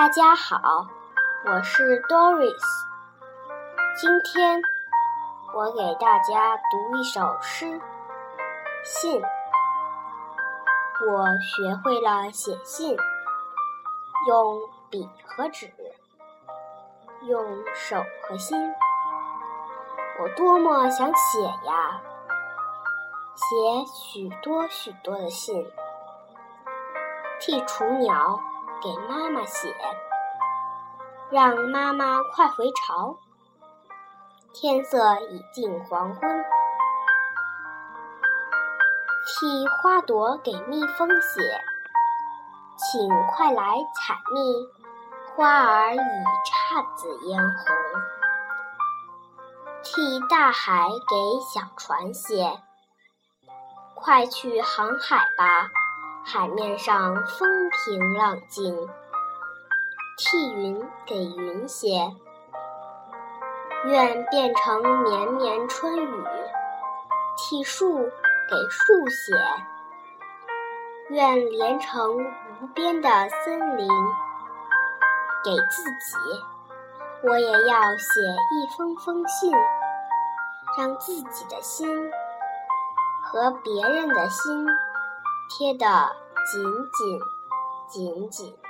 大家好，我是 Doris。今天我给大家读一首诗《信》。我学会了写信，用笔和纸，用手和心。我多么想写呀，写许多许多的信，替雏鸟给妈妈写，让妈妈快回巢。天色已近黄昏，替花朵给蜜蜂写，请快来采蜜，花儿已姹紫嫣红。替大海给小船写，快去航海吧，海面上风平浪静。替云给云写。愿变成绵绵春雨，替树给树写；愿连成无边的森林，给自己，我也要写一封封信，让自己的心和别人的心贴得紧紧紧紧。